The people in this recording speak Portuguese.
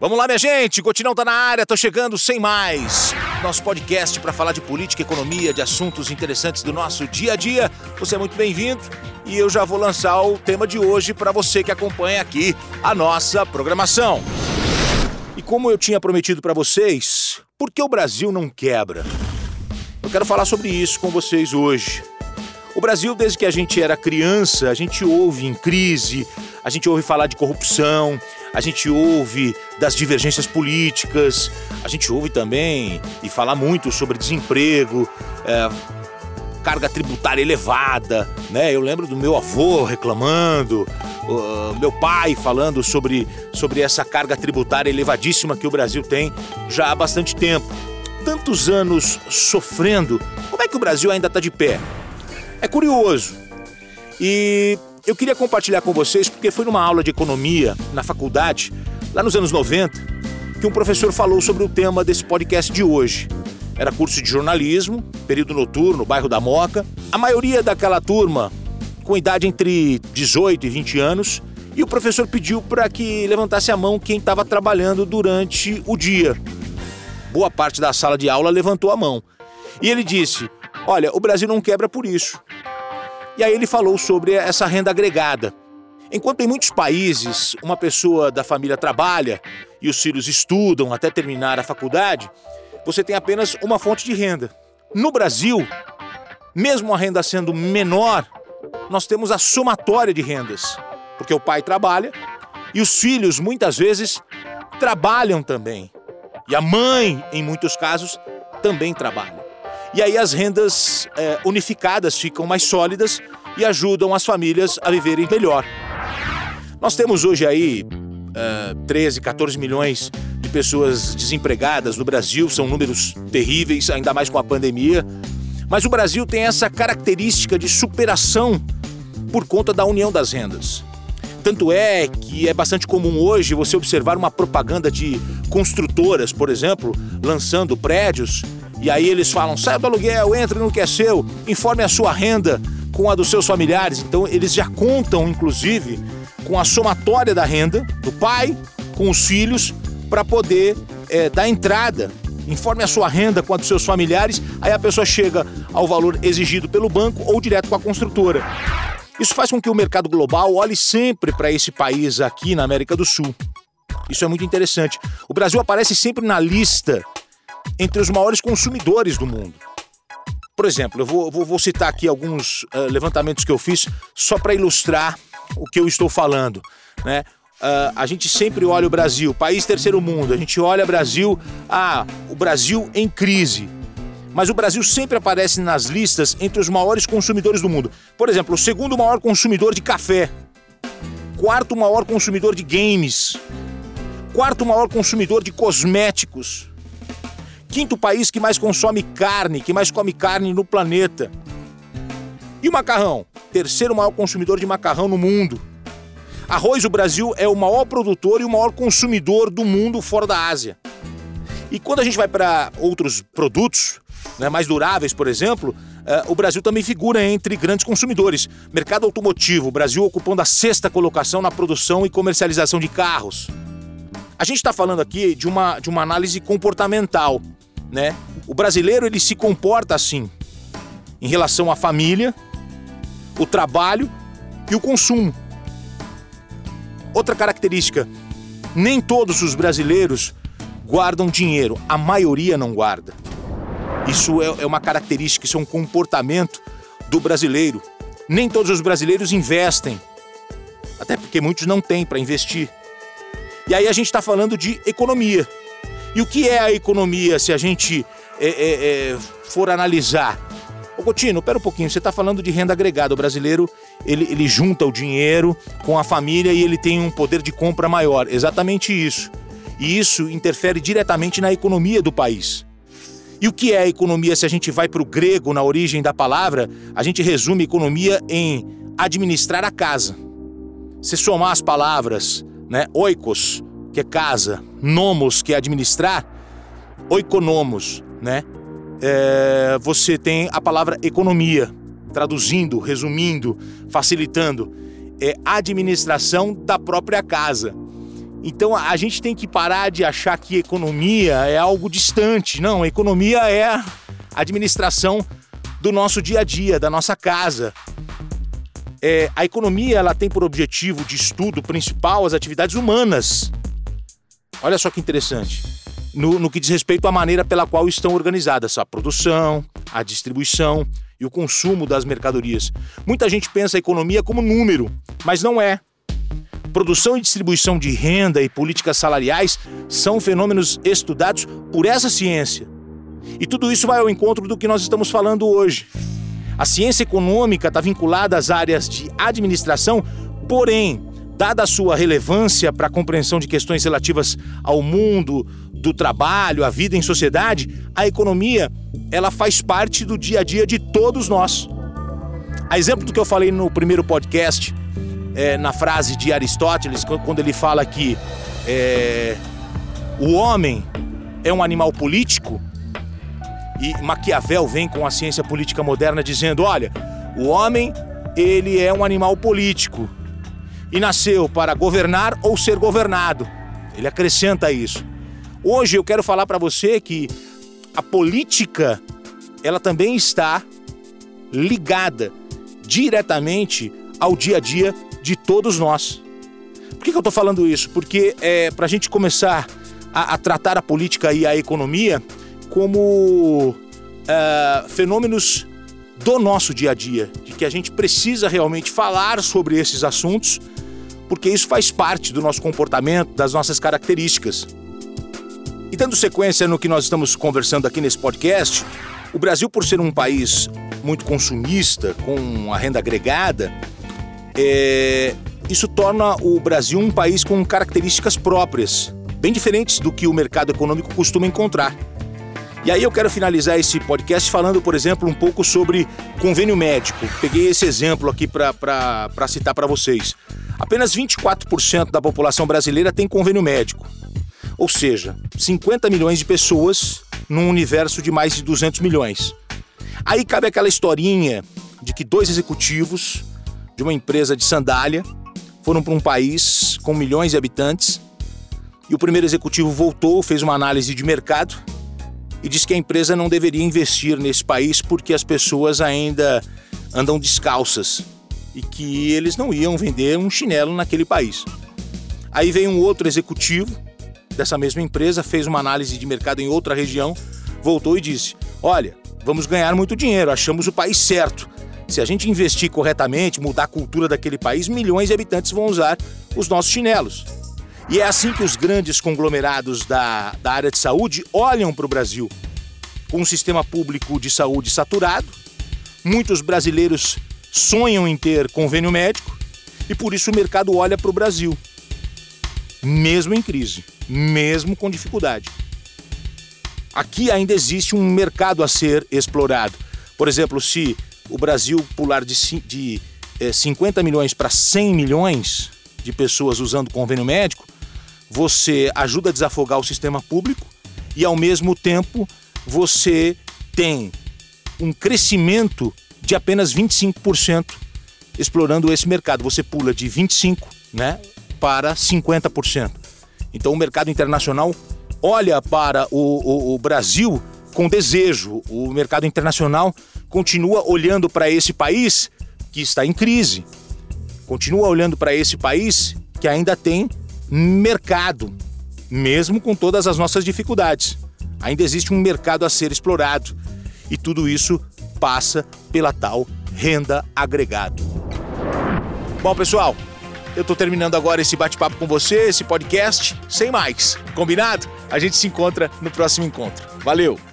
Vamos lá, minha gente. Gotinão tá na área, tô chegando sem mais. Nosso podcast para falar de política, economia, de assuntos interessantes do nosso dia a dia. Você é muito bem-vindo e eu já vou lançar o tema de hoje para você que acompanha aqui a nossa programação. E como eu tinha prometido para vocês, por que o Brasil não quebra? Eu quero falar sobre isso com vocês hoje. O Brasil, desde que a gente era criança, a gente ouve em crise, a gente ouve falar de corrupção, a gente ouve das divergências políticas, a gente ouve também e falar muito sobre desemprego, é, carga tributária elevada, né? Eu lembro do meu avô reclamando, uh, meu pai falando sobre, sobre essa carga tributária elevadíssima que o Brasil tem já há bastante tempo. Tantos anos sofrendo, como é que o Brasil ainda está de pé? É curioso. E eu queria compartilhar com vocês porque foi numa aula de economia na faculdade, lá nos anos 90, que um professor falou sobre o tema desse podcast de hoje. Era curso de jornalismo, período noturno, bairro da Moca. A maioria daquela turma com idade entre 18 e 20 anos, e o professor pediu para que levantasse a mão quem estava trabalhando durante o dia. Boa parte da sala de aula levantou a mão. E ele disse: Olha, o Brasil não quebra por isso. E aí ele falou sobre essa renda agregada. Enquanto em muitos países uma pessoa da família trabalha e os filhos estudam até terminar a faculdade, você tem apenas uma fonte de renda. No Brasil, mesmo a renda sendo menor, nós temos a somatória de rendas, porque o pai trabalha e os filhos muitas vezes trabalham também. E a mãe, em muitos casos, também trabalha. E aí as rendas é, unificadas ficam mais sólidas e ajudam as famílias a viverem melhor. Nós temos hoje aí é, 13, 14 milhões de pessoas desempregadas no Brasil, são números terríveis, ainda mais com a pandemia. Mas o Brasil tem essa característica de superação por conta da união das rendas. Tanto é que é bastante comum hoje você observar uma propaganda de construtoras, por exemplo, lançando prédios e aí eles falam: saia do aluguel, entre no que é seu, informe a sua renda com a dos seus familiares. Então eles já contam, inclusive, com a somatória da renda do pai com os filhos para poder é, dar entrada. Informe a sua renda com a dos seus familiares, aí a pessoa chega ao valor exigido pelo banco ou direto com a construtora. Isso faz com que o mercado global olhe sempre para esse país aqui na América do Sul. Isso é muito interessante. O Brasil aparece sempre na lista entre os maiores consumidores do mundo. Por exemplo, eu vou, vou, vou citar aqui alguns uh, levantamentos que eu fiz só para ilustrar o que eu estou falando. Né? Uh, a gente sempre olha o Brasil, país terceiro mundo, a gente olha o Brasil, ah, o Brasil em crise. Mas o Brasil sempre aparece nas listas entre os maiores consumidores do mundo. Por exemplo, o segundo maior consumidor de café, quarto maior consumidor de games, quarto maior consumidor de cosméticos, Quinto país que mais consome carne, que mais come carne no planeta. E o macarrão? Terceiro maior consumidor de macarrão no mundo. Arroz, o Brasil é o maior produtor e o maior consumidor do mundo fora da Ásia. E quando a gente vai para outros produtos, né, mais duráveis, por exemplo, uh, o Brasil também figura entre grandes consumidores. Mercado automotivo, o Brasil ocupando a sexta colocação na produção e comercialização de carros. A gente está falando aqui de uma, de uma análise comportamental né? O brasileiro ele se comporta assim em relação à família, o trabalho e o consumo. Outra característica: nem todos os brasileiros guardam dinheiro, a maioria não guarda. Isso é, é uma característica, isso é um comportamento do brasileiro. Nem todos os brasileiros investem, até porque muitos não têm para investir. E aí a gente está falando de economia. E o que é a economia se a gente é, é, é, for analisar? Ô Coutinho, pera um pouquinho, você está falando de renda agregada. O brasileiro, ele, ele junta o dinheiro com a família e ele tem um poder de compra maior. Exatamente isso. E isso interfere diretamente na economia do país. E o que é a economia se a gente vai para o grego, na origem da palavra? A gente resume economia em administrar a casa. Se somar as palavras, né, oikos, que é casa, nomos, que é administrar, oikonomos, né? É, você tem a palavra economia, traduzindo, resumindo, facilitando, é administração da própria casa. Então a gente tem que parar de achar que economia é algo distante. Não, economia é a administração do nosso dia a dia, da nossa casa. É, a economia ela tem por objetivo de estudo principal as atividades humanas. Olha só que interessante. No, no que diz respeito à maneira pela qual estão organizadas a produção, a distribuição e o consumo das mercadorias. Muita gente pensa a economia como número, mas não é. Produção e distribuição de renda e políticas salariais são fenômenos estudados por essa ciência. E tudo isso vai ao encontro do que nós estamos falando hoje. A ciência econômica está vinculada às áreas de administração, porém, dada a sua relevância para a compreensão de questões relativas ao mundo do trabalho, à vida em sociedade, a economia ela faz parte do dia a dia de todos nós. A exemplo do que eu falei no primeiro podcast, é, na frase de Aristóteles, quando ele fala que é, o homem é um animal político, e Maquiavel vem com a ciência política moderna dizendo: olha, o homem ele é um animal político e nasceu para governar ou ser governado. Ele acrescenta isso. Hoje eu quero falar para você que a política ela também está ligada diretamente ao dia a dia de todos nós. Por que, que eu estou falando isso? Porque é para a gente começar a, a, tratar a política e a economia como é, fenômenos do nosso dia a dia, de que a gente precisa realmente falar sobre esses assuntos, porque isso faz parte do nosso comportamento, das nossas características. E dando sequência no que nós estamos conversando aqui nesse podcast, o Brasil, por ser um país muito consumista, com a renda agregada, é, isso torna o Brasil um país com características próprias, bem diferentes do que o mercado econômico costuma encontrar. E aí eu quero finalizar esse podcast falando, por exemplo, um pouco sobre convênio médico. Peguei esse exemplo aqui para citar para vocês. Apenas 24% da população brasileira tem convênio médico. Ou seja, 50 milhões de pessoas num universo de mais de 200 milhões. Aí cabe aquela historinha de que dois executivos de uma empresa de sandália, foram para um país com milhões de habitantes e o primeiro executivo voltou, fez uma análise de mercado e disse que a empresa não deveria investir nesse país porque as pessoas ainda andam descalças e que eles não iam vender um chinelo naquele país. Aí veio um outro executivo dessa mesma empresa, fez uma análise de mercado em outra região, voltou e disse: Olha, vamos ganhar muito dinheiro, achamos o país certo. Se a gente investir corretamente, mudar a cultura daquele país, milhões de habitantes vão usar os nossos chinelos. E é assim que os grandes conglomerados da, da área de saúde olham para o Brasil. Com um sistema público de saúde saturado, muitos brasileiros sonham em ter convênio médico e por isso o mercado olha para o Brasil, mesmo em crise, mesmo com dificuldade. Aqui ainda existe um mercado a ser explorado. Por exemplo, se o Brasil pular de, de é, 50 milhões para 100 milhões de pessoas usando convênio médico, você ajuda a desafogar o sistema público e, ao mesmo tempo, você tem um crescimento de apenas 25% explorando esse mercado. Você pula de 25% né, para 50%. Então, o mercado internacional olha para o, o, o Brasil com desejo. O mercado internacional continua olhando para esse país que está em crise, continua olhando para esse país que ainda tem mercado, mesmo com todas as nossas dificuldades. Ainda existe um mercado a ser explorado e tudo isso passa pela tal renda agregada. Bom, pessoal, eu estou terminando agora esse bate-papo com você, esse podcast, sem mais. Combinado? A gente se encontra no próximo encontro. Valeu!